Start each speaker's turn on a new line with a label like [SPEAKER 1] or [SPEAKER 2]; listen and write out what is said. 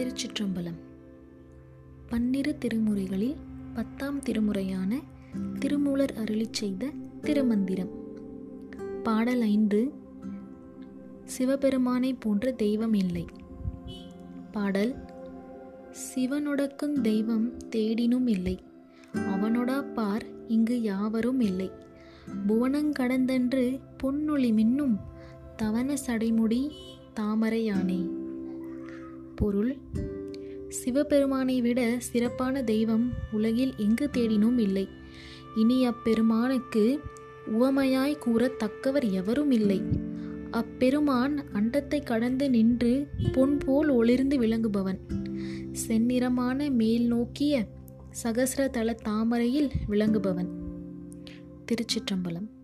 [SPEAKER 1] திருச்சிற்றம்பலம். பன்னிரு திருமுறைகளில் பத்தாம் திருமுறையான திருமூலர் அருளிச் செய்த திருமந்திரம். பாடல் ஐந்து சிவபெருமானை போன்ற தெய்வம் இல்லை. பாடல் சிவனொடக்கும் தெய்வம் தேடினும் இல்லை. அவனொடா பார் இங்கு யாவரும் இல்லை. புவனங்கடந்தன்று பொன்னொளி மின்னும் தவன சடைமுடி தாமரையானே. பொருள். சிவபெருமானை விட சிறப்பான தெய்வம் உலகில் எங்கு தேடினும் இல்லை. இனி அப்பெருமானுக்கு உவமையாய் கூறத் தக்கவர் எவரும் இல்லை. அப்பெருமான் அண்டத்தை கடந்து நின்று பொன் போல் ஒளிர்ந்து விளங்குபவன். செந்நிறமான மேல் நோக்கிய சகசிரதள தாமரையில் விளங்குபவன். திருச்சிற்றம்பலம்.